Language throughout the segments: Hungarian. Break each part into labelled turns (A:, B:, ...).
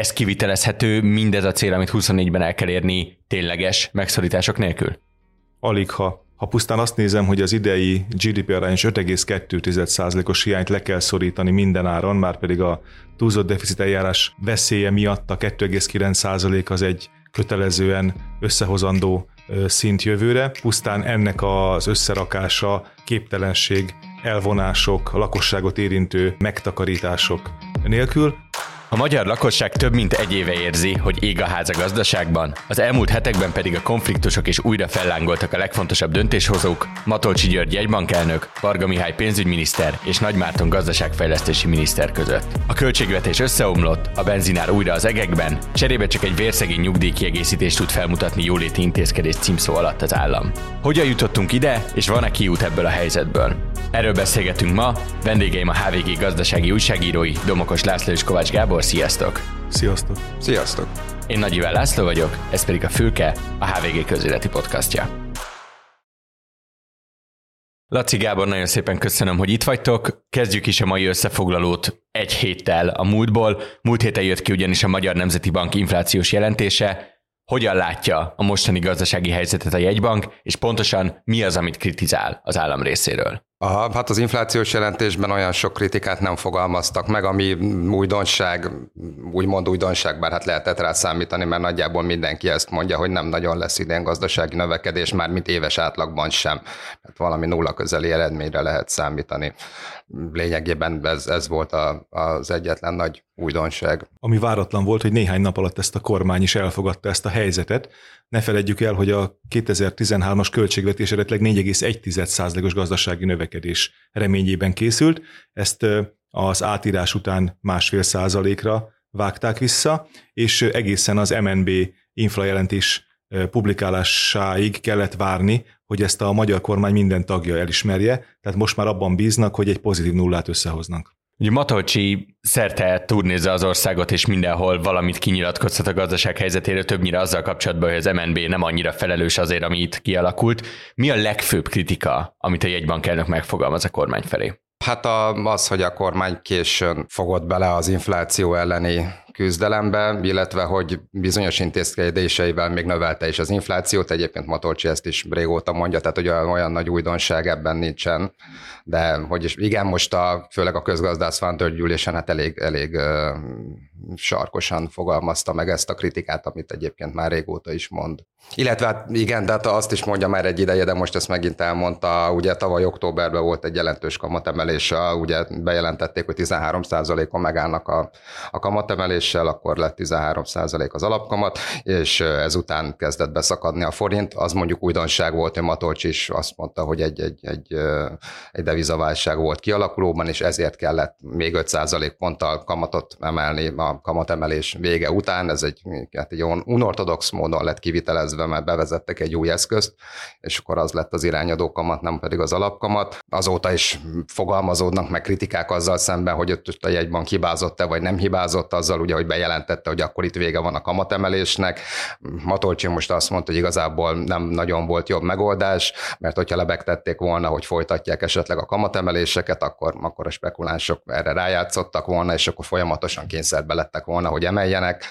A: ez kivitelezhető, mindez a cél, amit 24-ben el kell érni tényleges megszorítások nélkül?
B: Alig ha. Ha pusztán azt nézem, hogy az idei GDP arányos 5,2%-os hiányt le kell szorítani minden áron, már pedig a túlzott deficit eljárás veszélye miatt a 2,9% az egy kötelezően összehozandó szint jövőre. Pusztán ennek az összerakása képtelenség, elvonások, a lakosságot érintő megtakarítások nélkül
A: a magyar lakosság több mint egy éve érzi, hogy ég a ház a gazdaságban, az elmúlt hetekben pedig a konfliktusok is újra fellángoltak a legfontosabb döntéshozók, Matolcsi György jegybankelnök, Varga Mihály pénzügyminiszter és Nagy Márton gazdaságfejlesztési miniszter között. A költségvetés összeomlott, a benzinár újra az egekben, cserébe csak egy vérszegény nyugdíjkiegészítést tud felmutatni jóléti intézkedés címszó alatt az állam. Hogyan jutottunk ide, és van-e kiút ebből a helyzetből? Erről beszélgetünk ma, vendégeim a HVG gazdasági újságírói, Domokos László és Kovács Gábor, Gábor, sziasztok!
B: Sziasztok!
C: Sziasztok!
A: Én Nagy Iván László vagyok, ez pedig a Fülke, a HVG közéleti podcastja. Laci Gábor, nagyon szépen köszönöm, hogy itt vagytok. Kezdjük is a mai összefoglalót egy héttel a múltból. Múlt héten jött ki ugyanis a Magyar Nemzeti Bank inflációs jelentése. Hogyan látja a mostani gazdasági helyzetet a jegybank, és pontosan mi az, amit kritizál az állam részéről?
C: Aha, hát az inflációs jelentésben olyan sok kritikát nem fogalmaztak meg, ami újdonság, úgymond újdonság, bár hát lehetett rá számítani, mert nagyjából mindenki ezt mondja, hogy nem nagyon lesz idén gazdasági növekedés, már mint éves átlagban sem. Hát valami nulla közeli eredményre lehet számítani. Lényegében ez, ez volt a, az egyetlen nagy újdonság.
B: Ami váratlan volt, hogy néhány nap alatt ezt a kormány is elfogadta ezt a helyzetet, ne feledjük el, hogy a 2013-as költségvetés eredetileg 4,1%-os gazdasági növekedés reményében készült. Ezt az átírás után másfél százalékra vágták vissza, és egészen az MNB inflajelentés publikálásáig kellett várni, hogy ezt a magyar kormány minden tagja elismerje, tehát most már abban bíznak, hogy egy pozitív nullát összehoznak.
A: Ugye Matolcsi szerte turnézza az országot, és mindenhol valamit kinyilatkozhat a gazdaság helyzetéről, többnyire azzal kapcsolatban, hogy az MNB nem annyira felelős azért, ami itt kialakult. Mi a legfőbb kritika, amit a jegybankelnök megfogalmaz a kormány felé?
C: Hát a, az, hogy a kormány későn fogott bele az infláció elleni küzdelembe, illetve hogy bizonyos intézkedéseivel még növelte is az inflációt. Egyébként Matolcsi ezt is régóta mondja, tehát hogy olyan, olyan nagy újdonság ebben nincsen. De hogy is igen, most a, főleg a közgazdász gyűlésen hát elég, elég uh, sarkosan fogalmazta meg ezt a kritikát, amit egyébként már régóta is mond. Illetve hát igen, de hát azt is mondja már egy ideje, de most ezt megint elmondta, ugye tavaly októberben volt egy jelentős kamatemelés, ugye bejelentették, hogy 13%-on megállnak a, a kamatemeléssel, akkor lett 13% az alapkamat, és ezután kezdett beszakadni a forint. Az mondjuk újdonság volt, hogy Matolcs is azt mondta, hogy egy, egy, egy, egy devizaválság volt kialakulóban, és ezért kellett még 5% ponttal kamatot emelni a kamatemelés vége után. Ez egy, hát egy unortodox módon lett kivitelezve már bevezettek egy új eszközt, és akkor az lett az irányadó kamat, nem pedig az alapkamat. Azóta is fogalmazódnak meg kritikák azzal szemben, hogy ott a jegybank hibázott-e, vagy nem hibázott azzal, ugye, hogy bejelentette, hogy akkor itt vége van a kamatemelésnek. Matolcsi most azt mondta, hogy igazából nem nagyon volt jobb megoldás, mert hogyha lebegtették volna, hogy folytatják esetleg a kamatemeléseket, akkor, akkor a spekulánsok erre rájátszottak volna, és akkor folyamatosan kényszerbe lettek volna, hogy emeljenek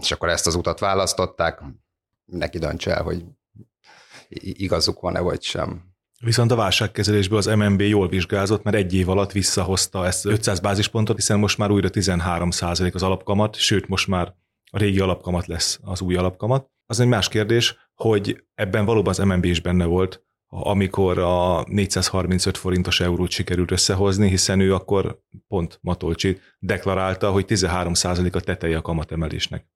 C: és akkor ezt az utat választották, neki döntse el, hogy igazuk van-e vagy sem.
B: Viszont a válságkezelésből az MNB jól vizsgázott, mert egy év alatt visszahozta ezt 500 bázispontot, hiszen most már újra 13% az alapkamat, sőt most már a régi alapkamat lesz az új alapkamat. Az egy más kérdés, hogy ebben valóban az MNB is benne volt, amikor a 435 forintos eurót sikerült összehozni, hiszen ő akkor pont Matolcsi deklarálta, hogy 13% a teteje a kamatemelésnek.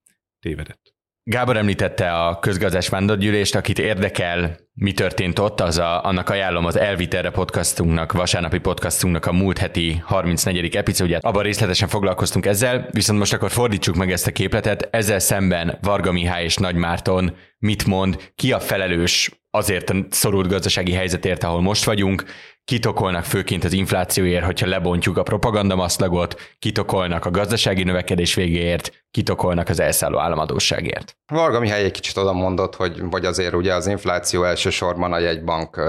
B: Tévedett.
A: Gábor említette a közgazás vándorgyűlést, akit érdekel, mi történt ott, az a, annak ajánlom az Elviterre podcastunknak, vasárnapi podcastunknak a múlt heti 34. epizódját. Abban részletesen foglalkoztunk ezzel, viszont most akkor fordítsuk meg ezt a képletet. Ezzel szemben Varga Mihály és Nagy Márton mit mond, ki a felelős azért a szorult gazdasági helyzetért, ahol most vagyunk, kitokolnak főként az inflációért, hogyha lebontjuk a propagandamaszlagot, kitokolnak a gazdasági növekedés végéért, kitokolnak az elszálló államadóságért.
C: Varga Mihály egy kicsit oda mondott, hogy vagy azért ugye az infláció elsősorban a jegybank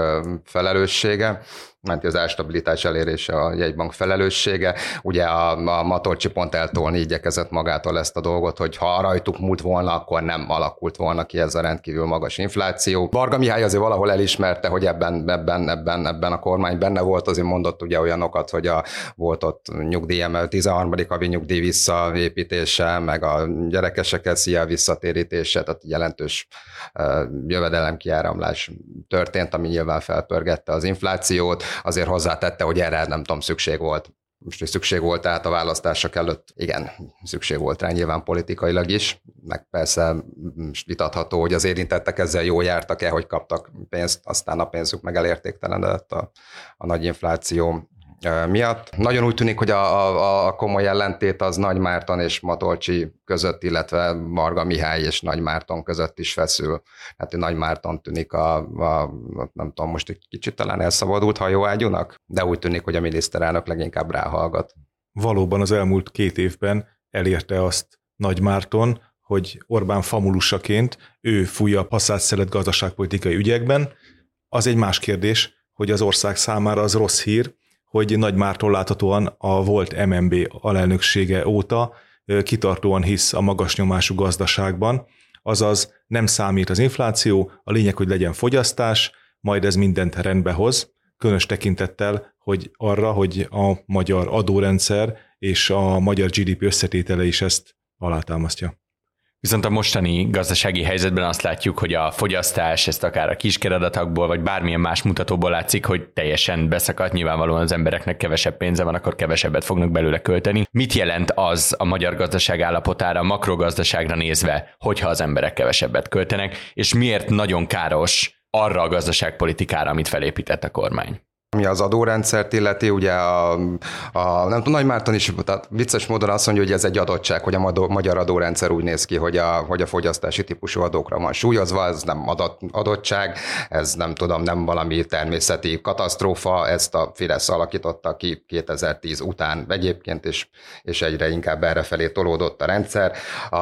C: felelőssége, mert az árstabilitás elérése a jegybank felelőssége. Ugye a, a Matolcsi pont eltolni igyekezett magától ezt a dolgot, hogy ha rajtuk múlt volna, akkor nem alakult volna ki ez a rendkívül magas infláció. Varga Mihály azért valahol elismerte, hogy ebben, ebben, ebben, ebben a kormány benne volt, azért mondott ugye olyanokat, hogy a, volt ott nyugdíjem, 13. havi nyugdíj visszaépítése, meg a gyerekeseket szia visszatérítése, tehát jelentős jövedelemkiáramlás történt, ami nyilván felpörgette az inflációt azért hozzátette, hogy erre nem tudom, szükség volt. Most, hogy szükség volt tehát a választások előtt, igen, szükség volt rá nyilván politikailag is, meg persze vitatható, hogy az érintettek ezzel jó jártak-e, hogy kaptak pénzt, aztán a pénzük meg elértéktelenedett a, a nagy infláció miatt. Nagyon úgy tűnik, hogy a, a, a komoly ellentét az Nagy Márton és Matolcsi között, illetve Marga Mihály és Nagy Márton között is feszül. Hát Nagy Márton tűnik a, a, nem tudom, most egy kicsit talán elszabadult hajóágyúnak, de úgy tűnik, hogy a miniszterelnök leginkább ráhallgat.
B: Valóban az elmúlt két évben elérte azt Nagy Márton, hogy Orbán famulusaként ő fújja a passzát szelet gazdaságpolitikai ügyekben. Az egy más kérdés, hogy az ország számára az rossz hír, hogy Nagy Márton láthatóan a volt MNB alelnöksége óta kitartóan hisz a magas nyomású gazdaságban, azaz nem számít az infláció, a lényeg, hogy legyen fogyasztás, majd ez mindent rendbe hoz, különös tekintettel, hogy arra, hogy a magyar adórendszer és a magyar GDP összetétele is ezt alátámasztja.
A: Viszont a mostani gazdasági helyzetben azt látjuk, hogy a fogyasztás, ezt akár a kiskeredatakból, vagy bármilyen más mutatóból látszik, hogy teljesen beszakadt, nyilvánvalóan az embereknek kevesebb pénze van, akkor kevesebbet fognak belőle költeni. Mit jelent az a magyar gazdaság állapotára, a makrogazdaságra nézve, hogyha az emberek kevesebbet költenek, és miért nagyon káros arra a gazdaságpolitikára, amit felépített a kormány?
C: Ami az adórendszert illeti, ugye a, a nem tudom, Nagy is tehát vicces módon azt mondja, hogy ez egy adottság, hogy a magyar adórendszer úgy néz ki, hogy a, hogy a fogyasztási típusú adókra van súlyozva, ez nem adott, adottság, ez nem tudom, nem valami természeti katasztrófa, ezt a Fidesz alakította ki 2010 után egyébként, és, és egyre inkább errefelé tolódott a rendszer. A,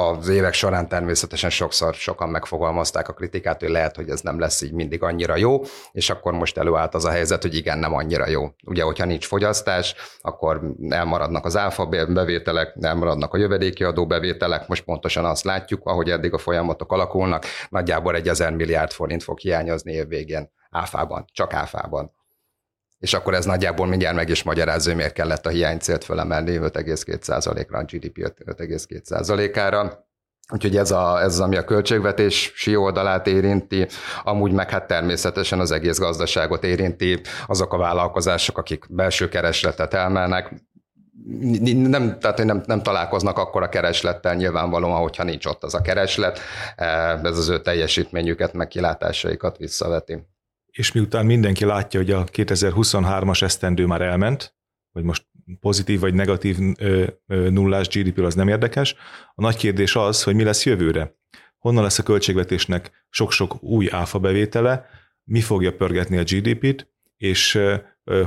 C: az évek során természetesen sokszor sokan megfogalmazták a kritikát, hogy lehet, hogy ez nem lesz így mindig annyira jó, és akkor most előállt az a helyzet, helyzet, hogy igen, nem annyira jó. Ugye, hogyha nincs fogyasztás, akkor elmaradnak az áfa bevételek, elmaradnak a jövedéki adó bevételek, most pontosan azt látjuk, ahogy eddig a folyamatok alakulnak, nagyjából egy ezer milliárd forint fog hiányozni évvégén áfában, csak áfában. És akkor ez nagyjából mindjárt meg is magyarázza, miért kellett a hiánycélt fölemelni 5,2%-ra, a GDP 5,2%-ára. Úgyhogy ez, a, ez az, ami a költségvetési oldalát érinti, amúgy meg hát természetesen az egész gazdaságot érinti, azok a vállalkozások, akik belső keresletet elmelnek, nem, tehát nem, nem találkoznak akkor a kereslettel nyilvánvalóan, hogyha nincs ott az a kereslet, ez az ő teljesítményüket, meg kilátásaikat visszaveti.
B: És miután mindenki látja, hogy a 2023-as esztendő már elment, hogy most pozitív vagy negatív nullás GDP az nem érdekes. A nagy kérdés az, hogy mi lesz jövőre. Honnan lesz a költségvetésnek sok-sok új áfa bevétele, mi fogja pörgetni a GDP-t, és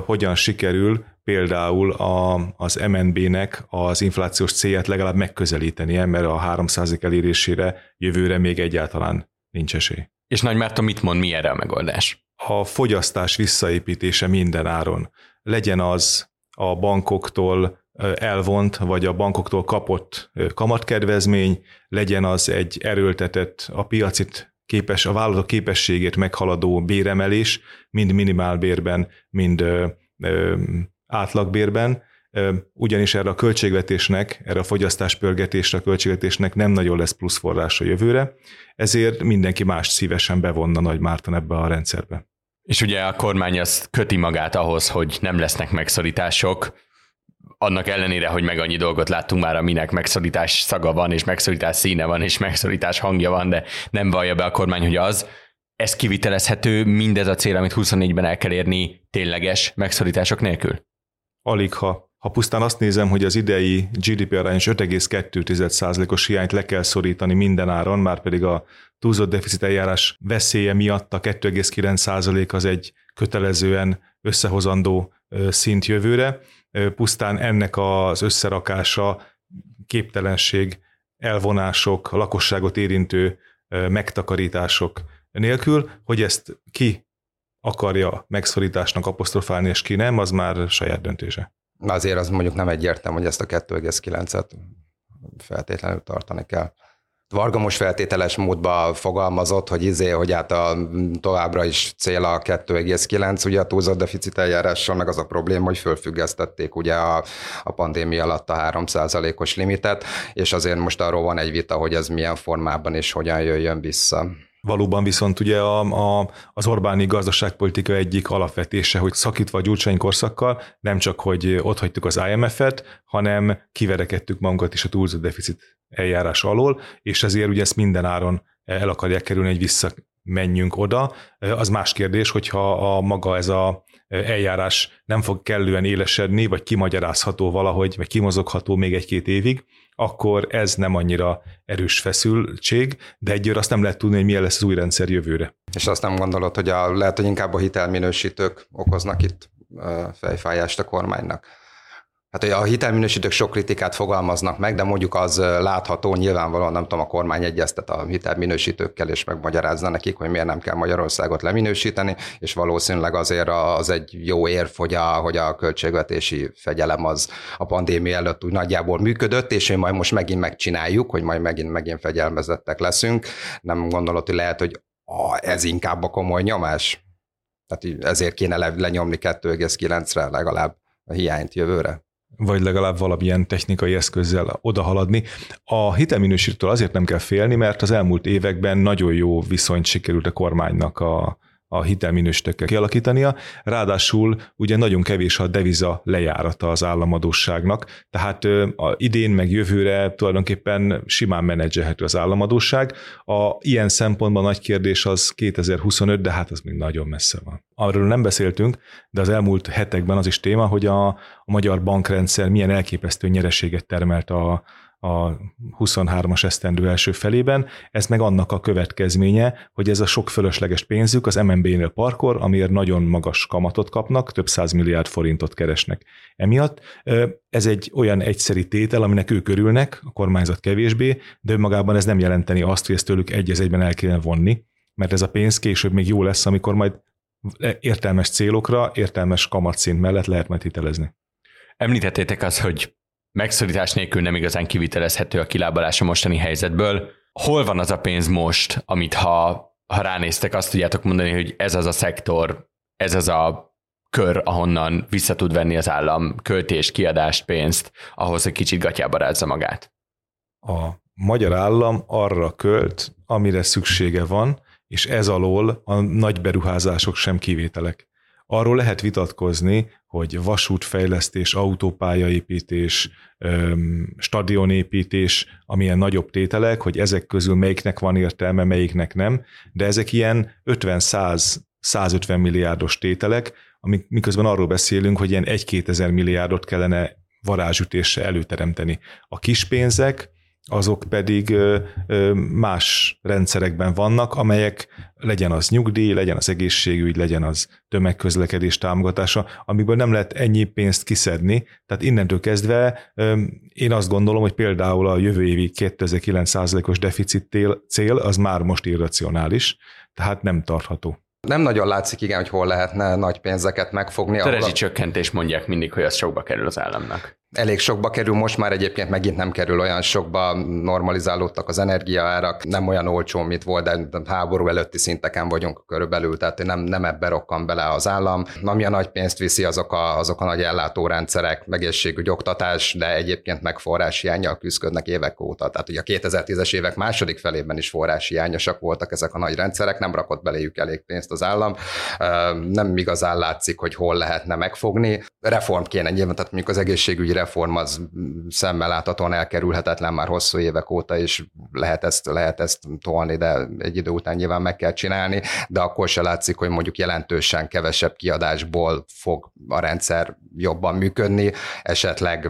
B: hogyan sikerül például a, az MNB-nek az inflációs célját legalább megközelítenie, mert a 300 elérésére jövőre még egyáltalán nincs esély.
A: És Nagy Márton mit mond, mi erre a megoldás?
B: A fogyasztás visszaépítése minden áron. Legyen az a bankoktól elvont, vagy a bankoktól kapott kamatkedvezmény, legyen az egy erőltetett a piacit képes, a vállalatok képességét meghaladó béremelés, mind minimálbérben, mind átlagbérben, ugyanis erre a költségvetésnek, erre a fogyasztáspörgetésre a költségvetésnek nem nagyon lesz plusz forrása jövőre, ezért mindenki más szívesen bevonna Nagy Márton ebbe a rendszerbe.
A: És ugye a kormány az köti magát ahhoz, hogy nem lesznek megszorítások, annak ellenére, hogy meg annyi dolgot láttunk már, aminek megszorítás szaga van, és megszorítás színe van, és megszorítás hangja van, de nem vallja be a kormány, hogy az. Ez kivitelezhető, mindez a cél, amit 24-ben el kell érni tényleges megszorítások nélkül?
B: Alig, ha ha pusztán azt nézem, hogy az idei GDP arányos 5,2%-os hiányt le kell szorítani minden áron, már pedig a túlzott deficit eljárás veszélye miatt a 2,9% az egy kötelezően összehozandó szint jövőre. Pusztán ennek az összerakása képtelenség elvonások, a lakosságot érintő megtakarítások nélkül, hogy ezt ki akarja megszorításnak apostrofálni, és ki nem, az már saját döntése.
C: Azért az mondjuk nem egyértelmű, hogy ezt a 2,9-et feltétlenül tartani kell. Varga most feltételes módba fogalmazott, hogy izé, hogy hát a, továbbra is cél a 2,9, ugye a túlzott deficit eljárással, meg az a probléma, hogy fölfüggesztették ugye a, a pandémia alatt a 3%-os limitet, és azért most arról van egy vita, hogy ez milyen formában és hogyan jöjjön vissza.
B: Valóban viszont ugye a, a, az Orbáni gazdaságpolitika egyik alapvetése, hogy szakítva a Gyurcsány korszakkal nem csak, hogy ott hagytuk az IMF-et, hanem kiverekedtük magunkat is a túlzott deficit eljárás alól, és ezért ugye ezt minden áron el akarják kerülni, hogy visszamenjünk oda. Az más kérdés, hogyha a maga ez a eljárás nem fog kellően élesedni, vagy kimagyarázható valahogy, vagy kimozogható még egy-két évig, akkor ez nem annyira erős feszültség, de egyőre azt nem lehet tudni, hogy milyen lesz az új rendszer jövőre.
C: És azt nem gondolod, hogy a, lehet, hogy inkább a hitelminősítők okoznak itt fejfájást a kormánynak? Hát, hogy a hitelminősítők sok kritikát fogalmaznak meg, de mondjuk az látható, nyilvánvalóan nem tudom, a kormány egyeztet a hitelminősítőkkel, és megmagyarázza nekik, hogy miért nem kell Magyarországot leminősíteni, és valószínűleg azért az egy jó érv, hogy a, hogy a költségvetési fegyelem az a pandémia előtt úgy nagyjából működött, és hogy majd most megint megcsináljuk, hogy majd megint, megint fegyelmezettek leszünk. Nem gondolod, hogy lehet, hogy ez inkább a komoly nyomás? Tehát ezért kéne lenyomni 2,9-re legalább a hiányt jövőre?
B: Vagy legalább valamilyen technikai eszközzel odahaladni. A hitelminősítőtől azért nem kell félni, mert az elmúlt években nagyon jó viszonyt sikerült a kormánynak a, a hitelminősítőkkel kialakítania, ráadásul ugye nagyon kevés a deviza lejárata az államadóságnak, tehát a idén meg jövőre tulajdonképpen simán menedzselhető az államadóság. A ilyen szempontban nagy kérdés az 2025, de hát az még nagyon messze van. Arról nem beszéltünk, de az elmúlt hetekben az is téma, hogy a, a magyar bankrendszer milyen elképesztő nyereséget termelt a, a 23-as esztendő első felében, ez meg annak a következménye, hogy ez a sok fölösleges pénzük az MNB-nél parkor, amiért nagyon magas kamatot kapnak, több száz milliárd forintot keresnek. Emiatt ez egy olyan egyszeri tétel, aminek ők örülnek, a kormányzat kevésbé, de önmagában ez nem jelenteni azt, hogy ezt tőlük egy egyben el kéne vonni, mert ez a pénz később még jó lesz, amikor majd értelmes célokra, értelmes kamatszint mellett lehet majd hitelezni.
A: Említettétek azt, hogy megszorítás nélkül nem igazán kivitelezhető a kilábalás a mostani helyzetből. Hol van az a pénz most, amit ha, ha ránéztek, azt tudjátok mondani, hogy ez az a szektor, ez az a kör, ahonnan vissza tud venni az állam költés, kiadást, pénzt, ahhoz, hogy kicsit gatyába rázza magát?
B: A magyar állam arra költ, amire szüksége van, és ez alól a nagy beruházások sem kivételek. Arról lehet vitatkozni, hogy vasútfejlesztés, autópályaépítés, stadionépítés, amilyen nagyobb tételek, hogy ezek közül melyiknek van értelme, melyiknek nem, de ezek ilyen 50-100-150 milliárdos tételek, amik miközben arról beszélünk, hogy ilyen 1-2 ezer milliárdot kellene varázsütésre előteremteni. A kispénzek, azok pedig más rendszerekben vannak, amelyek legyen az nyugdíj, legyen az egészségügy, legyen az tömegközlekedés támogatása, amiből nem lehet ennyi pénzt kiszedni. Tehát innentől kezdve én azt gondolom, hogy például a jövő évi 29%-os deficit cél az már most irracionális, tehát nem tartható.
C: Nem nagyon látszik, igen, hogy hol lehetne nagy pénzeket megfogni.
A: A rezsicsökkentés mondják mindig, hogy az sokba kerül az államnak
C: elég sokba kerül, most már egyébként megint nem kerül olyan sokba, normalizálódtak az energiaárak, nem olyan olcsó, mint volt, de háború előtti szinteken vagyunk körülbelül, tehát nem, nem ebbe rokkan bele az állam. Ami a nagy pénzt viszi, azok a, azok a nagy ellátórendszerek, egészségügy, oktatás, de egyébként meg forráshiányjal küzdködnek évek óta. Tehát ugye a 2010-es évek második felében is forráshiányosak voltak ezek a nagy rendszerek, nem rakott beléjük elég pénzt az állam, nem igazán látszik, hogy hol lehetne megfogni. Reform kéne nyilván, tehát mondjuk az egészségügyi reform az szemmel láthatóan elkerülhetetlen már hosszú évek óta, és lehet ezt, lehet ezt tolni, de egy idő után nyilván meg kell csinálni, de akkor se látszik, hogy mondjuk jelentősen kevesebb kiadásból fog a rendszer jobban működni, esetleg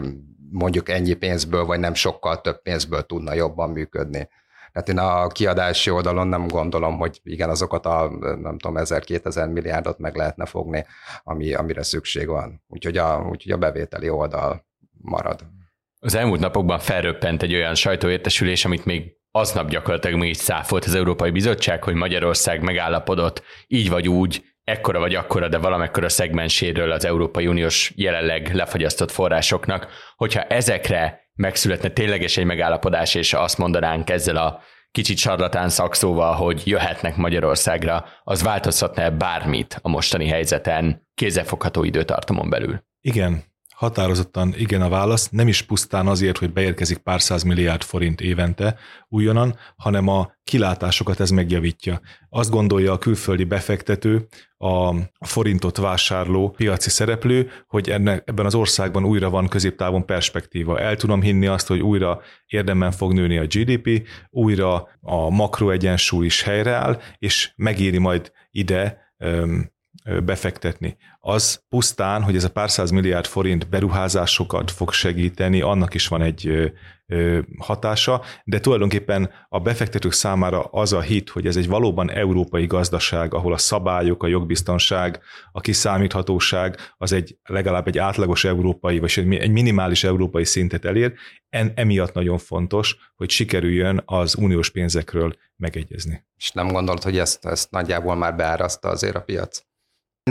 C: mondjuk ennyi pénzből, vagy nem sokkal több pénzből tudna jobban működni. Tehát én a kiadási oldalon nem gondolom, hogy igen, azokat a nem tudom, 1000-2000 milliárdot meg lehetne fogni, ami, amire szükség van. Úgyhogy a, úgyhogy a bevételi oldal marad.
A: Az elmúlt napokban felröppent egy olyan sajtóértesülés, amit még aznap gyakorlatilag még is száfolt az Európai Bizottság, hogy Magyarország megállapodott így vagy úgy, ekkora vagy akkora, de valamekkora szegmenséről az Európai Uniós jelenleg lefagyasztott forrásoknak, hogyha ezekre megszületne tényleges egy megállapodás, és azt mondanánk ezzel a kicsit sarlatán szakszóval, hogy jöhetnek Magyarországra, az változhatna bármit a mostani helyzeten kézzelfogható időtartamon belül?
B: Igen, Határozottan igen a válasz, nem is pusztán azért, hogy beérkezik pár száz milliárd forint évente újonnan, hanem a kilátásokat ez megjavítja. Azt gondolja a külföldi befektető, a forintot vásárló piaci szereplő, hogy enne, ebben az országban újra van középtávon perspektíva. El tudom hinni azt, hogy újra érdemben fog nőni a GDP, újra a makroegyensúly is helyreáll, és megéri majd ide befektetni. Az pusztán, hogy ez a pár száz milliárd forint beruházásokat fog segíteni, annak is van egy hatása, de tulajdonképpen a befektetők számára az a hit, hogy ez egy valóban európai gazdaság, ahol a szabályok, a jogbiztonság, a kiszámíthatóság az egy legalább egy átlagos európai, vagy egy minimális európai szintet elér, en, emiatt nagyon fontos, hogy sikerüljön az uniós pénzekről megegyezni.
C: És nem gondolod, hogy ezt, ezt nagyjából már beáraszta azért a piac?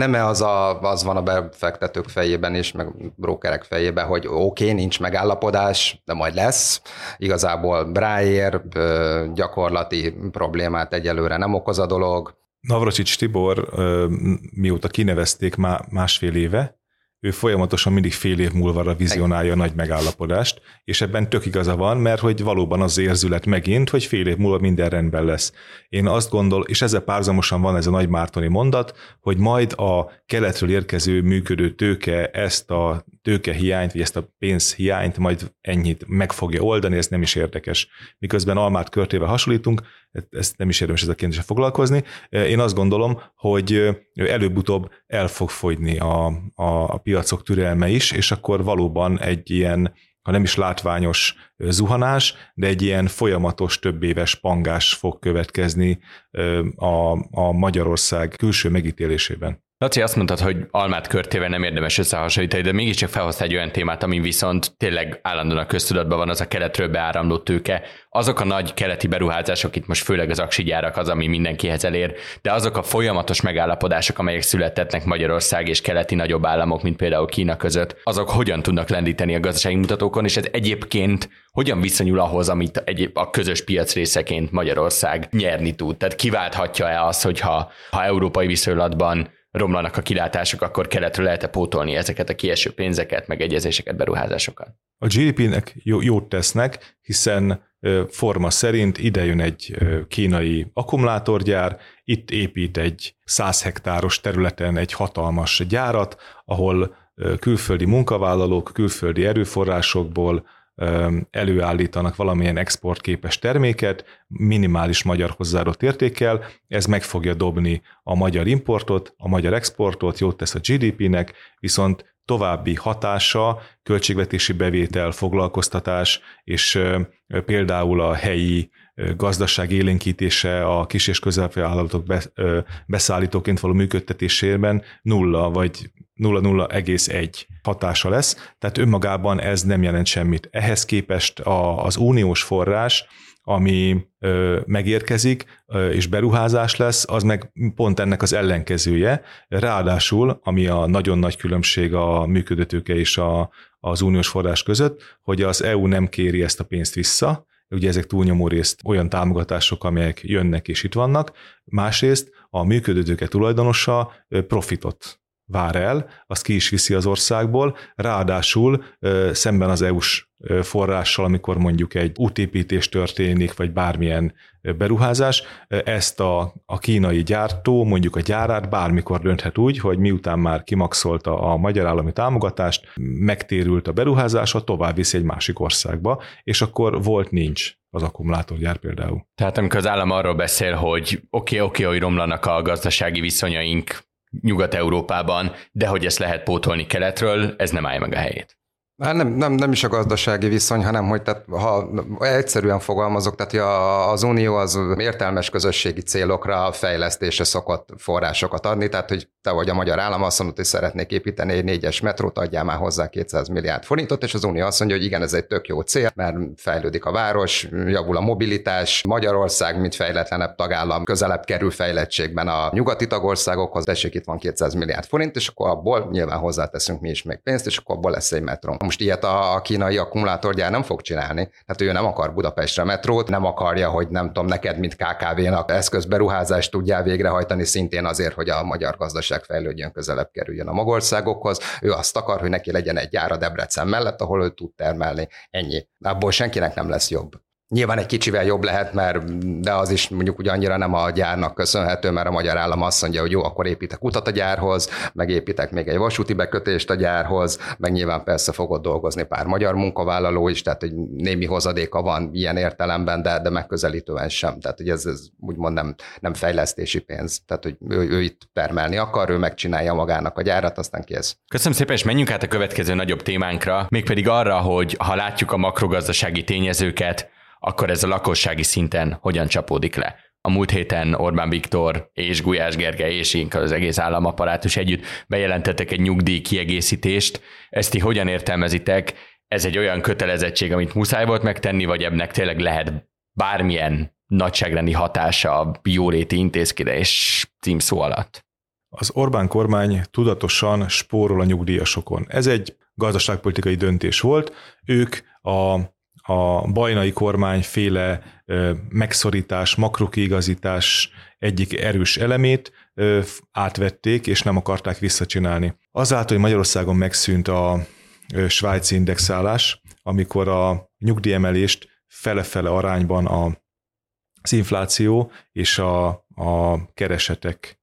C: Nem -e az, a, az van a befektetők fejében is, meg brokerek fejében, hogy oké, okay, nincs megállapodás, de majd lesz. Igazából bráér, gyakorlati problémát egyelőre nem okoz a dolog.
B: Navracsics Tibor, mióta kinevezték másfél éve, ő folyamatosan mindig fél év múlva vizionálja a nagy megállapodást, és ebben tök igaza van, mert hogy valóban az érzület megint, hogy fél év múlva minden rendben lesz. Én azt gondol, és ezzel párzamosan van ez a nagy Mártoni mondat, hogy majd a keletről érkező működő tőke ezt a tőke hiányt, vagy ezt a pénz hiányt majd ennyit meg fogja oldani, ez nem is érdekes. Miközben almát körtével hasonlítunk, ezt nem is érdemes ez a kérdésre foglalkozni. Én azt gondolom, hogy előbb-utóbb el fog fogyni a, a, a piacok türelme is, és akkor valóban egy ilyen ha nem is látványos zuhanás, de egy ilyen folyamatos több éves pangás fog következni a, a Magyarország külső megítélésében.
A: Laci, azt mondtad, hogy almát körtével nem érdemes összehasonlítani, de mégiscsak felhozta egy olyan témát, ami viszont tényleg állandóan a köztudatban van, az a keletről beáramló tőke. Azok a nagy keleti beruházások, itt most főleg az aksi gyárak az, ami mindenkihez elér, de azok a folyamatos megállapodások, amelyek születtetnek Magyarország és keleti nagyobb államok, mint például Kína között, azok hogyan tudnak lendíteni a gazdasági mutatókon, és ez egyébként hogyan viszonyul ahhoz, amit egyéb a közös piac részeként Magyarország nyerni tud? Tehát kiválthatja-e az, hogyha ha európai viszonylatban romlanak a kilátások, akkor keletről lehet-e pótolni ezeket a kieső pénzeket, meg egyezéseket, beruházásokat?
B: A GDP-nek jót tesznek, hiszen forma szerint ide jön egy kínai akkumulátorgyár, itt épít egy 100 hektáros területen egy hatalmas gyárat, ahol külföldi munkavállalók, külföldi erőforrásokból előállítanak valamilyen exportképes terméket, minimális magyar hozzáadott értékkel, ez meg fogja dobni a magyar importot, a magyar exportot, jót tesz a GDP-nek, viszont további hatása, költségvetési bevétel, foglalkoztatás, és például a helyi gazdaság élénkítése a kis és középvállalatok beszállítóként való működtetésében nulla vagy 0,01 hatása lesz, tehát önmagában ez nem jelent semmit. Ehhez képest az uniós forrás, ami ö, megérkezik, ö, és beruházás lesz, az meg pont ennek az ellenkezője. Ráadásul, ami a nagyon nagy különbség a működőtőke és a, az uniós forrás között, hogy az EU nem kéri ezt a pénzt vissza, ugye ezek túlnyomó részt olyan támogatások, amelyek jönnek és itt vannak, másrészt a működőtőke tulajdonosa profitot vár el, azt ki is viszi az országból, ráadásul szemben az EU-s forrással, amikor mondjuk egy útépítés történik, vagy bármilyen beruházás, ezt a, a kínai gyártó mondjuk a gyárát bármikor dönthet úgy, hogy miután már kimaxolta a magyar állami támogatást, megtérült a beruházása, tovább viszi egy másik országba, és akkor volt nincs az akkumulátorgyár például.
A: Tehát amikor az állam arról beszél, hogy oké, okay, oké, okay, hogy romlanak a gazdasági viszonyaink Nyugat-Európában, de hogy ezt lehet pótolni keletről, ez nem állja meg a helyét.
C: Nem, nem, nem is a gazdasági viszony, hanem hogy tehát, ha egyszerűen fogalmazok, tehát hogy az Unió az értelmes közösségi célokra, fejlesztésre szokott forrásokat adni, tehát hogy te vagy a magyar állam azt mondod, hogy szeretnék építeni egy négyes metrót, adjál már hozzá 200 milliárd forintot, és az Unió azt mondja, hogy igen, ez egy tök jó cél, mert fejlődik a város, javul a mobilitás, Magyarország, mint fejletlenebb tagállam, közelebb kerül fejlettségben a nyugati tagországokhoz, tessék, itt van 200 milliárd forint, és akkor abból nyilván hozzáteszünk mi is még pénzt, és akkor abból lesz egy metró. Most ilyet a kínai akkumulátorgyár nem fog csinálni. Tehát ő nem akar Budapestre metrót, nem akarja, hogy nem tudom, neked, mint KKV-nak eszközberuházást tudjál végrehajtani szintén azért, hogy a magyar gazdaság fejlődjön, közelebb kerüljön a magországokhoz. Ő azt akar, hogy neki legyen egy gyár a Debrecen mellett, ahol ő tud termelni. Ennyi. Abból senkinek nem lesz jobb. Nyilván egy kicsivel jobb lehet, mert de az is mondjuk ugye annyira nem a gyárnak köszönhető, mert a magyar állam azt mondja, hogy jó, akkor építek utat a gyárhoz, meg építek még egy vasúti bekötést a gyárhoz, meg nyilván persze fogod dolgozni pár magyar munkavállaló is, tehát hogy némi hozadéka van ilyen értelemben, de, de megközelítően sem. Tehát hogy ez, ez úgymond nem, nem fejlesztési pénz. Tehát hogy ő, ő itt termelni akar, ő megcsinálja magának a gyárat, aztán kész.
A: Köszönöm szépen, és menjünk át a következő nagyobb témánkra, mégpedig arra, hogy ha látjuk a makrogazdasági tényezőket, akkor ez a lakossági szinten hogyan csapódik le. A múlt héten Orbán Viktor és Gulyás Gergely és én az egész államaparátus együtt bejelentettek egy nyugdíj kiegészítést. Ezt ti hogyan értelmezitek? Ez egy olyan kötelezettség, amit muszáj volt megtenni, vagy ebnek tényleg lehet bármilyen nagyságrendi hatása a jóléti intézkedés címszó alatt?
B: Az Orbán kormány tudatosan spórol a nyugdíjasokon. Ez egy gazdaságpolitikai döntés volt. Ők a a bajnai kormány féle megszorítás, makrokiigazítás egyik erős elemét átvették, és nem akarták visszacsinálni. Azáltal, hogy Magyarországon megszűnt a svájci indexálás, amikor a nyugdíjemelést fele-fele arányban a, az infláció és a, a keresetek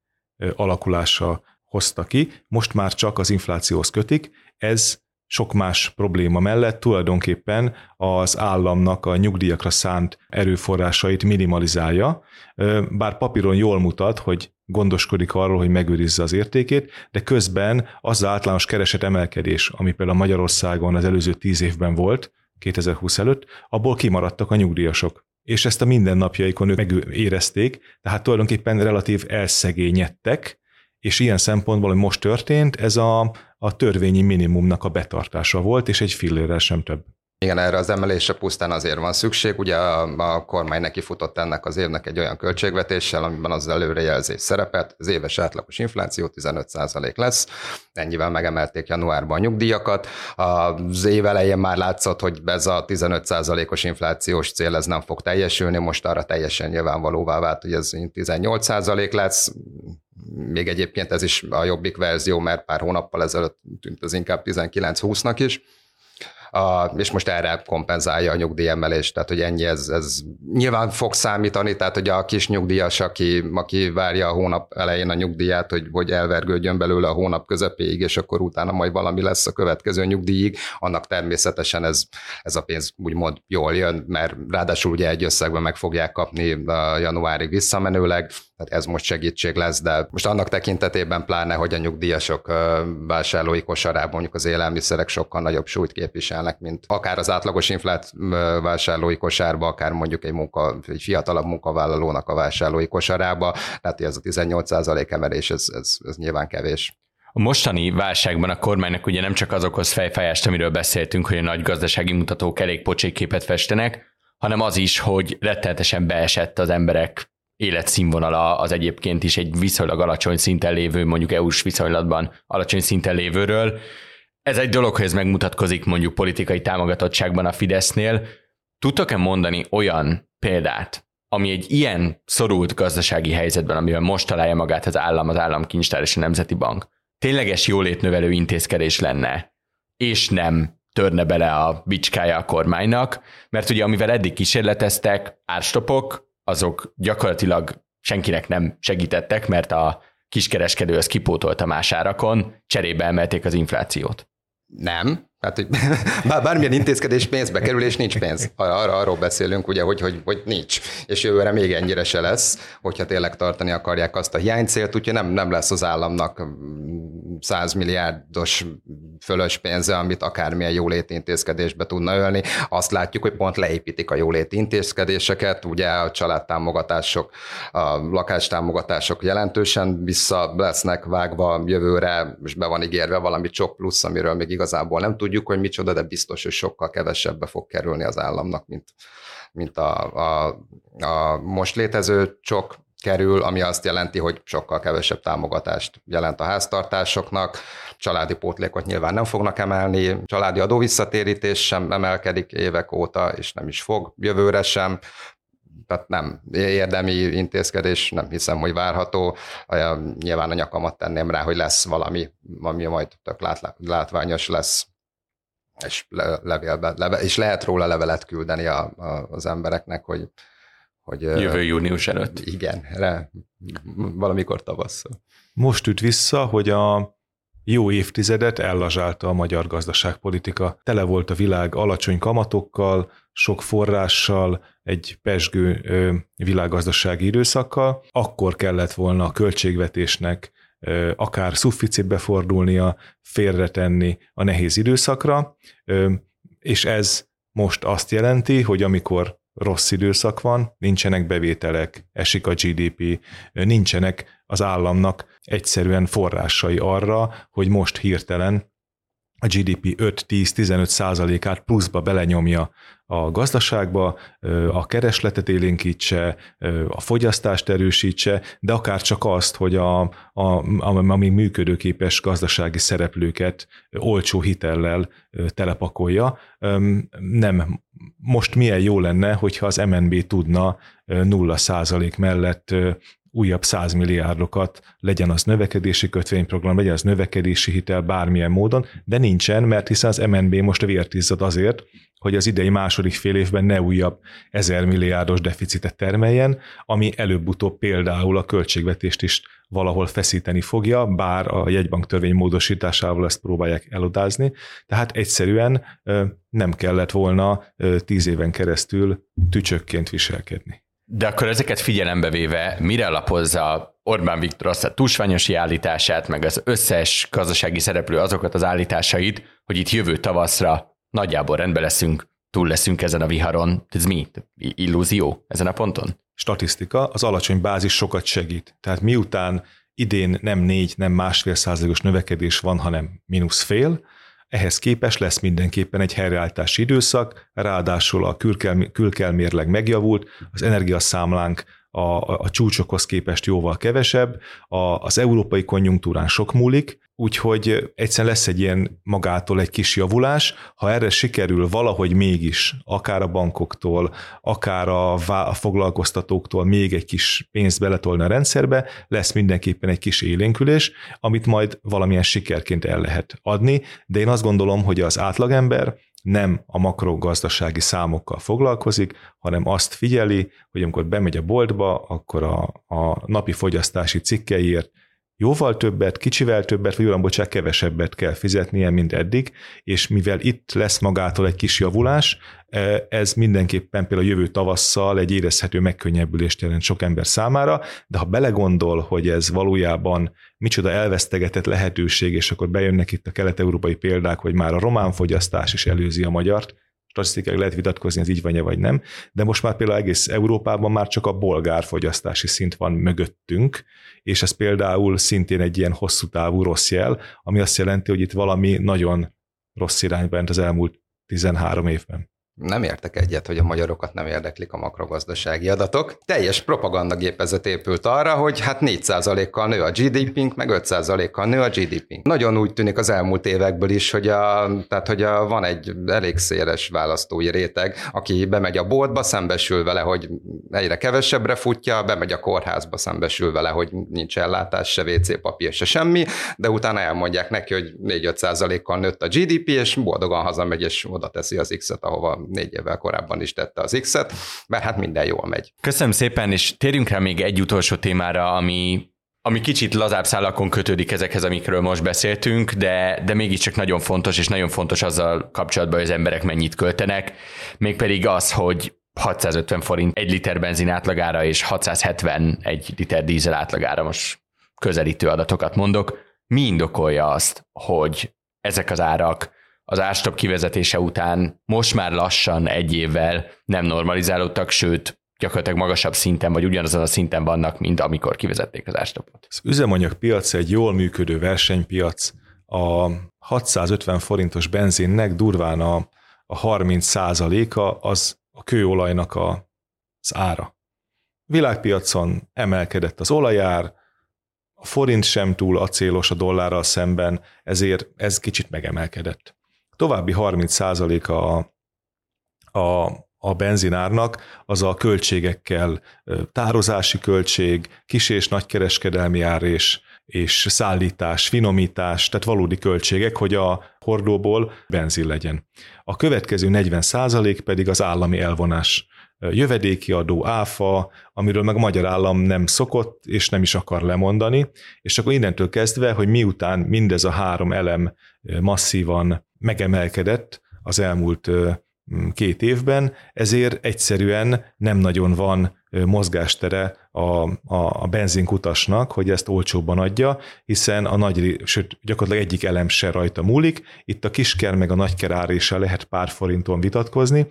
B: alakulása hozta ki, most már csak az inflációhoz kötik, ez sok más probléma mellett tulajdonképpen az államnak a nyugdíjakra szánt erőforrásait minimalizálja, bár papíron jól mutat, hogy gondoskodik arról, hogy megőrizze az értékét, de közben az, általános kereset emelkedés, ami például Magyarországon az előző tíz évben volt, 2020 előtt, abból kimaradtak a nyugdíjasok. És ezt a mindennapjaikon ők megérezték, tehát tulajdonképpen relatív elszegényedtek, és ilyen szempontból, hogy most történt, ez a, a törvényi minimumnak a betartása volt, és egy fillérrel sem több.
C: Igen, erre az emelésre pusztán azért van szükség. Ugye a, a kormány neki futott ennek az évnek egy olyan költségvetéssel, amiben az előrejelzés szerepet, az éves átlagos infláció 15% lesz, ennyivel megemelték januárban a nyugdíjakat. Az év elején már látszott, hogy ez a 15%-os inflációs cél ez nem fog teljesülni, most arra teljesen nyilvánvalóvá vált, hogy ez 18% lesz, még egyébként ez is a jobbik verzió, mert pár hónappal ezelőtt tűnt az inkább 19-20-nak is a, és most erre kompenzálja a nyugdíjemelést, tehát hogy ennyi ez, ez nyilván fog számítani, tehát hogy a kis nyugdíjas, aki, aki várja a hónap elején a nyugdíját, hogy, hogy elvergődjön belőle a hónap közepéig, és akkor utána majd valami lesz a következő nyugdíjig, annak természetesen ez, ez a pénz úgymond jól jön, mert ráadásul ugye egy összegben meg fogják kapni a januárig visszamenőleg, tehát ez most segítség lesz, de most annak tekintetében pláne, hogy a nyugdíjasok vásárlói kosarában mondjuk az élelmiszerek sokkal nagyobb súlyt képviselnek, mint akár az átlagos inflát vásárlói kosárba, akár mondjuk egy, munka, egy fiatalabb munkavállalónak a vásárlói kosarába, tehát ez a 18% emelés, ez, ez, ez nyilván kevés.
A: A mostani válságban a kormánynak ugye nem csak az okoz fejfájást, amiről beszéltünk, hogy a nagy gazdasági mutatók elég pocsékképet festenek, hanem az is, hogy rettenetesen beesett az emberek életszínvonala az egyébként is egy viszonylag alacsony szinten lévő, mondjuk EU-s viszonylatban alacsony szinten lévőről. Ez egy dolog, hogy ez megmutatkozik mondjuk politikai támogatottságban a Fidesznél. Tudtok-e mondani olyan példát, ami egy ilyen szorult gazdasági helyzetben, amiben most találja magát az állam, az államkincstár és a Nemzeti Bank, tényleges jólétnövelő intézkedés lenne, és nem törne bele a bicskája a kormánynak, mert ugye amivel eddig kísérleteztek, árstopok, azok gyakorlatilag senkinek nem segítettek, mert a kiskereskedő az kipótolta más árakon, cserébe emelték az inflációt.
C: Nem, Tehát, hogy bármilyen intézkedés pénzbe kerül, és nincs pénz. Arra, arról beszélünk, ugye, hogy, hogy, hogy nincs. És jövőre még ennyire se lesz, hogyha tényleg tartani akarják azt a hiánycélt, úgyhogy nem, nem lesz az államnak 100 milliárdos fölös pénze, amit akármilyen jóléti intézkedésbe tudna ölni. Azt látjuk, hogy pont leépítik a jóléti intézkedéseket, ugye a családtámogatások, a lakástámogatások jelentősen vissza lesznek vágva jövőre, és be van ígérve valami csak plusz, amiről még igazából nem tudjuk, hogy micsoda, de biztos, hogy sokkal kevesebbe fog kerülni az államnak, mint, mint a, a, a most létező csok kerül, ami azt jelenti, hogy sokkal kevesebb támogatást jelent a háztartásoknak, családi pótlékot nyilván nem fognak emelni, családi adóvisszatérítés sem emelkedik évek óta, és nem is fog jövőre sem, tehát nem érdemi intézkedés, nem hiszem, hogy várható. Nyilván a nyakamat tenném rá, hogy lesz valami, ami majd tök látványos lesz és levélbe, leve, és lehet róla levelet küldeni a, a, az embereknek, hogy, hogy
A: Jövő június előtt.
C: Igen, re, valamikor tavasszal.
B: Most üt vissza, hogy a jó évtizedet ellazsálta a magyar gazdaságpolitika. Tele volt a világ alacsony kamatokkal, sok forrással, egy pesgő világgazdasági időszakkal. Akkor kellett volna a költségvetésnek akár szufficitbe fordulnia, félretenni a nehéz időszakra, és ez most azt jelenti, hogy amikor rossz időszak van, nincsenek bevételek, esik a GDP, nincsenek az államnak egyszerűen forrásai arra, hogy most hirtelen a GDP 5-10-15 százalékát pluszba belenyomja a gazdaságba, a keresletet élénkítse, a fogyasztást erősítse, de akár csak azt, hogy a, a, ami működőképes gazdasági szereplőket olcsó hitellel telepakolja. Nem, most milyen jó lenne, hogyha az MNB tudna nulla százalék mellett újabb 100 milliárdokat, legyen az növekedési kötvényprogram, legyen az növekedési hitel bármilyen módon, de nincsen, mert hiszen az MNB most vértizzad azért, hogy az idei második fél évben ne újabb 1000 milliárdos deficitet termeljen, ami előbb-utóbb például a költségvetést is valahol feszíteni fogja, bár a jegybank törvény módosításával ezt próbálják elodázni. Tehát egyszerűen nem kellett volna tíz éven keresztül tücsökként viselkedni.
A: De akkor ezeket figyelembe véve, mire lapozza Orbán Viktor azt a túlsványosi állítását, meg az összes gazdasági szereplő azokat az állításait, hogy itt jövő tavaszra nagyjából rendbe leszünk, túl leszünk ezen a viharon. Ez mi? Illúzió ezen a ponton?
B: Statisztika, az alacsony bázis sokat segít. Tehát miután idén nem négy, nem másfél százalékos növekedés van, hanem mínusz fél, ehhez képes lesz mindenképpen egy helyreállítási időszak, ráadásul a külkel, külkelmérleg megjavult, az energiaszámlánk a, a, csúcsokhoz képest jóval kevesebb, a, az európai konjunktúrán sok múlik, úgyhogy egyszerűen lesz egy ilyen magától egy kis javulás. Ha erre sikerül valahogy mégis, akár a bankoktól, akár a, a foglalkoztatóktól még egy kis pénzt beletolni a rendszerbe, lesz mindenképpen egy kis élénkülés, amit majd valamilyen sikerként el lehet adni, de én azt gondolom, hogy az átlagember nem a makrogazdasági számokkal foglalkozik, hanem azt figyeli, hogy amikor bemegy a boltba, akkor a, a napi fogyasztási cikkeiért jóval többet, kicsivel többet, vagy bocsánat, kevesebbet kell fizetnie, mint eddig, és mivel itt lesz magától egy kis javulás, e, ez mindenképpen például jövő tavasszal egy érezhető megkönnyebbülést jelent sok ember számára, de ha belegondol, hogy ez valójában micsoda elvesztegetett lehetőség, és akkor bejönnek itt a kelet-európai példák, hogy már a román fogyasztás is előzi a magyart, statisztikák lehet vitatkozni, ez így van-e vagy nem, de most már például egész Európában már csak a bolgár fogyasztási szint van mögöttünk, és ez például szintén egy ilyen hosszú távú rossz jel, ami azt jelenti, hogy itt valami nagyon rossz irányba ment az elmúlt 13 évben
C: nem értek egyet, hogy a magyarokat nem érdeklik a makrogazdasági adatok. Teljes propagandagépezet épült arra, hogy hát 4%-kal nő a GDP-nk, meg 5%-kal nő a GDP-nk. Nagyon úgy tűnik az elmúlt évekből is, hogy, a, tehát, hogy a, van egy elég széles választói réteg, aki bemegy a boltba, szembesül vele, hogy egyre kevesebbre futja, bemegy a kórházba, szembesül vele, hogy nincs ellátás, se WC papír, se semmi, de utána elmondják neki, hogy 4-5%-kal nőtt a GDP, és boldogan hazamegy, és oda teszi az X-et, ahova négy évvel korábban is tette az X-et, mert hát minden jól megy.
A: Köszönöm szépen, és térjünk rá még egy utolsó témára, ami ami kicsit lazább szálakon kötődik ezekhez, amikről most beszéltünk, de, de mégiscsak nagyon fontos, és nagyon fontos azzal kapcsolatban, hogy az emberek mennyit költenek, mégpedig az, hogy 650 forint egy liter benzin átlagára, és 670 egy liter dízel átlagára, most közelítő adatokat mondok, mi indokolja azt, hogy ezek az árak az árstop kivezetése után most már lassan egy évvel nem normalizálódtak, sőt, gyakorlatilag magasabb szinten, vagy ugyanazon a szinten vannak, mint amikor kivezették az árstopot.
B: Az üzemanyagpiac egy jól működő versenypiac. A 650 forintos benzinnek durván a, a 30 százaléka az a kőolajnak a, az ára. Világpiacon emelkedett az olajár, a forint sem túl acélos a dollárral szemben, ezért ez kicsit megemelkedett. További 30% a, a, a benzinárnak az a költségekkel, tározási költség, kis- és nagykereskedelmi ár és, és szállítás, finomítás, tehát valódi költségek, hogy a hordóból benzin legyen. A következő 40% pedig az állami elvonás jövedéki adó, áfa, amiről meg a magyar állam nem szokott, és nem is akar lemondani, és akkor innentől kezdve, hogy miután mindez a három elem masszívan megemelkedett az elmúlt két évben, ezért egyszerűen nem nagyon van mozgástere a, a, a benzinkutasnak, hogy ezt olcsóbban adja, hiszen a nagy, sőt, gyakorlatilag egyik elem se rajta múlik. Itt a kisker meg a nagyker áréssel lehet pár forinton vitatkozni,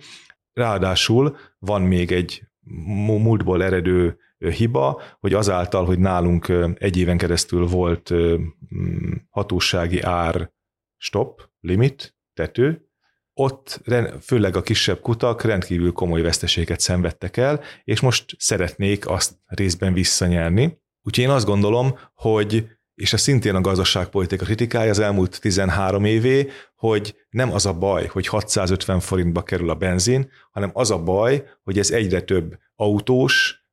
B: Ráadásul van még egy múltból eredő hiba, hogy azáltal, hogy nálunk egy éven keresztül volt hatósági ár stop, limit, tető, ott főleg a kisebb kutak rendkívül komoly veszteséget szenvedtek el, és most szeretnék azt részben visszanyerni. Úgyhogy én azt gondolom, hogy és ez szintén a gazdaságpolitika kritikája az elmúlt 13 évé, hogy nem az a baj, hogy 650 forintba kerül a benzin, hanem az a baj, hogy ez egyre több autós,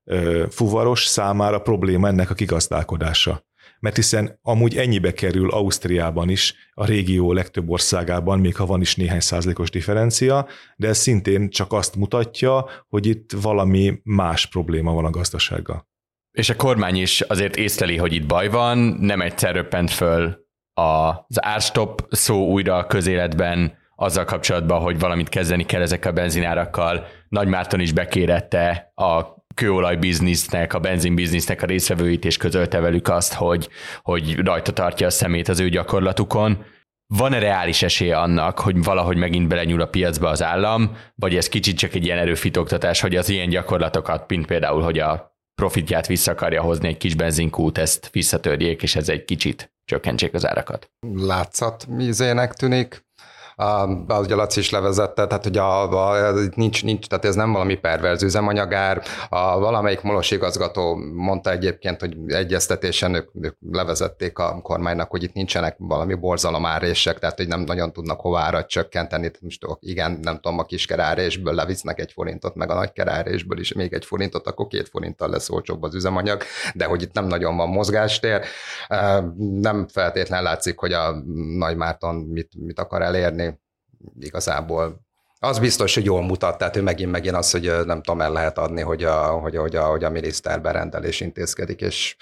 B: fuvaros számára probléma ennek a kigazdálkodása. Mert hiszen amúgy ennyibe kerül Ausztriában is, a régió legtöbb országában, még ha van is néhány százalékos differencia, de ez szintén csak azt mutatja, hogy itt valami más probléma van a gazdasággal.
A: És a kormány is azért észleli, hogy itt baj van, nem egyszer röppent föl az árstop szó újra a közéletben, azzal kapcsolatban, hogy valamit kezdeni kell ezekkel a benzinárakkal. Nagy Márton is bekérette a kőolaj biznisznek, a benzin biznisznek a részvevőit, és közölte velük azt, hogy, hogy rajta tartja a szemét az ő gyakorlatukon. Van-e reális esélye annak, hogy valahogy megint belenyúl a piacba az állam, vagy ez kicsit csak egy ilyen erőfitoktatás, hogy az ilyen gyakorlatokat, mint például, hogy a profitját vissza akarja hozni egy kis benzinkút, ezt visszatörjék, és ez egy kicsit csökkentsék az árakat.
C: Látszat mizének tűnik ahogy a Laci is levezette, tehát hogy a, a, nincs, nincs, tehát ez nem valami perverz üzemanyagár. A, valamelyik molos igazgató mondta egyébként, hogy egyeztetésen ők, ők levezették a kormánynak, hogy itt nincsenek valami borzalomárések, tehát hogy nem nagyon tudnak hova árat csökkenteni. Most igen, nem tudom, a kiskerárésből levisznek egy forintot, meg a nagykerárésből is még egy forintot, akkor két forinttal lesz olcsóbb az üzemanyag, de hogy itt nem nagyon van mozgástér. Nem feltétlen látszik, hogy a Nagy Márton mit, mit akar elérni igazából. Az biztos, hogy jól mutat, tehát ő megint megint az, hogy nem tudom, el lehet adni, hogy a, hogy, hogy a, hogy a miniszter berendelés intézkedik, és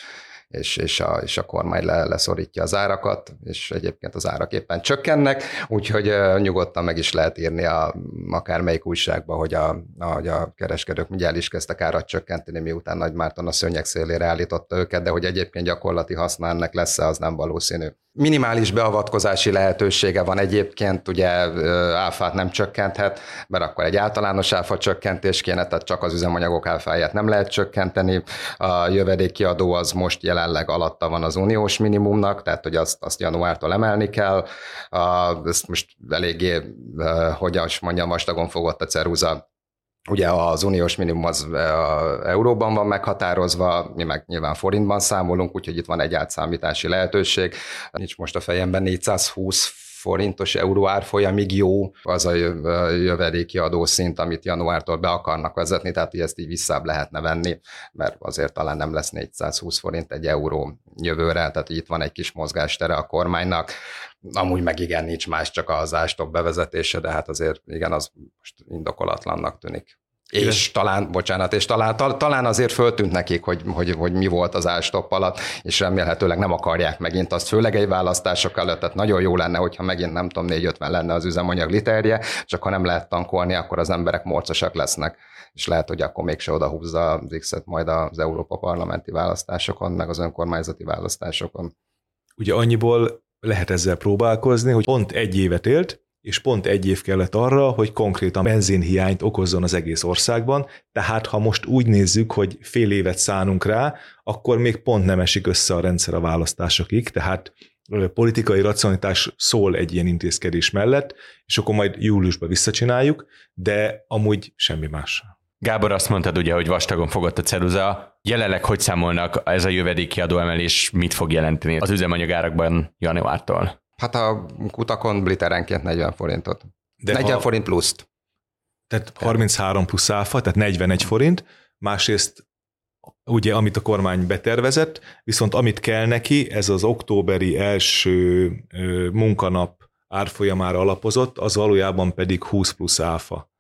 C: és, és, a, és a kormány le, leszorítja az árakat, és egyébként az árak éppen csökkennek, úgyhogy nyugodtan meg is lehet írni a, akármelyik újságba, hogy a, a, a kereskedők el is kezdtek árat csökkenteni, miután Nagy Márton a szőnyeg szélére állította őket, de hogy egyébként gyakorlati haszna ennek lesz az nem valószínű. Minimális beavatkozási lehetősége van egyébként, ugye áfát nem csökkenthet, mert akkor egy általános áfa csökkentés kéne, tehát csak az üzemanyagok áfáját nem lehet csökkenteni. A jövedéki adó az most jelenleg alatta van az uniós minimumnak, tehát hogy azt, azt januártól emelni kell. Ezt most eléggé, hogy azt mondjam, vastagon fogott a ceruza Ugye az uniós minimum az euróban van meghatározva, mi meg nyilván forintban számolunk, úgyhogy itt van egy átszámítási lehetőség. Nincs most a fejemben 420 forintos euró árfolyamig jó az a jövedéki adószint, amit januártól be akarnak vezetni, tehát hogy ezt így visszább lehetne venni, mert azért talán nem lesz 420 forint egy euró jövőre, tehát itt van egy kis mozgástere a kormánynak. Amúgy meg igen, nincs más, csak az ástop bevezetése, de hát azért igen, az most indokolatlannak tűnik. És talán, bocsánat, és talán, talán azért föltűnt nekik, hogy, hogy, hogy mi volt az ástopp alatt, és remélhetőleg nem akarják megint azt, főleg egy választások előtt, tehát nagyon jó lenne, hogyha megint nem tudom, 450 lenne az üzemanyag literje, csak ha nem lehet tankolni, akkor az emberek morcosak lesznek, és lehet, hogy akkor mégse oda húzza az X-et majd az Európa parlamenti választásokon, meg az önkormányzati választásokon.
B: Ugye annyiból lehet ezzel próbálkozni, hogy pont egy évet élt, és pont egy év kellett arra, hogy konkrétan benzinhiányt okozzon az egész országban, tehát ha most úgy nézzük, hogy fél évet szánunk rá, akkor még pont nem esik össze a rendszer a választásokig, tehát politikai racionalitás szól egy ilyen intézkedés mellett, és akkor majd júliusban visszacsináljuk, de amúgy semmi más.
A: Gábor azt mondtad ugye, hogy vastagon fogott a ceruza. Jelenleg hogy számolnak ez a jövedéki adóemelés, mit fog jelenteni az üzemanyagárakban januártól?
C: Hát a kutakon bliterenként 40 forintot. De 40 ha, forint pluszt.
B: Tehát 33 plusz áfa, tehát 41 forint, másrészt ugye, amit a kormány betervezett, viszont amit kell neki, ez az októberi első munkanap árfolyamára alapozott, az valójában pedig 20 plusz áfa.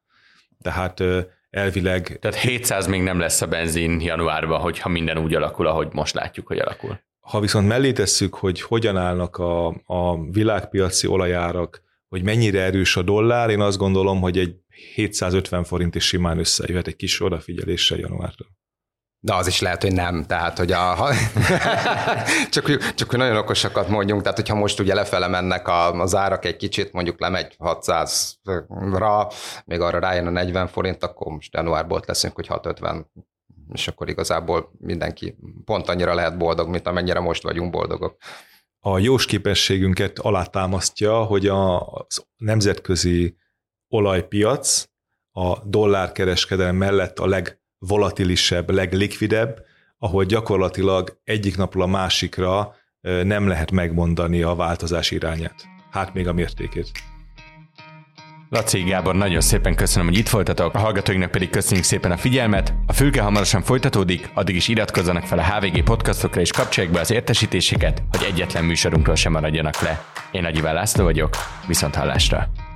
B: Tehát elvileg...
A: Tehát 700 még nem lesz a benzin januárban, hogyha minden úgy alakul, ahogy most látjuk, hogy alakul.
B: Ha viszont mellé tesszük, hogy hogyan állnak a, a világpiaci olajárak, hogy mennyire erős a dollár, én azt gondolom, hogy egy 750 forint is simán összejöhet egy kis odafigyeléssel januártól.
C: De az is lehet, hogy nem. Tehát, hogy a, csak, csak hogy nagyon okosakat mondjunk, tehát hogyha most ugye lefele mennek a, az árak egy kicsit, mondjuk lemegy 600-ra, még arra rájön a 40 forint, akkor most januárból leszünk, hogy 650 és akkor igazából mindenki pont annyira lehet boldog, mint amennyire most vagyunk boldogok.
B: A jós képességünket alátámasztja, hogy a nemzetközi olajpiac a dollárkereskedelem mellett a legvolatilisebb, leglikvidebb, ahol gyakorlatilag egyik napról a másikra nem lehet megmondani a változás irányát. Hát még a mértékét.
A: Laci Gábor, nagyon szépen köszönöm, hogy itt voltatok, a hallgatóinknak pedig köszönjük szépen a figyelmet. A fülke hamarosan folytatódik, addig is iratkozzanak fel a HVG podcastokra és kapcsolják be az értesítéseket, hogy egyetlen műsorunkról sem maradjanak le. Én Nagy László vagyok, viszont hallásra!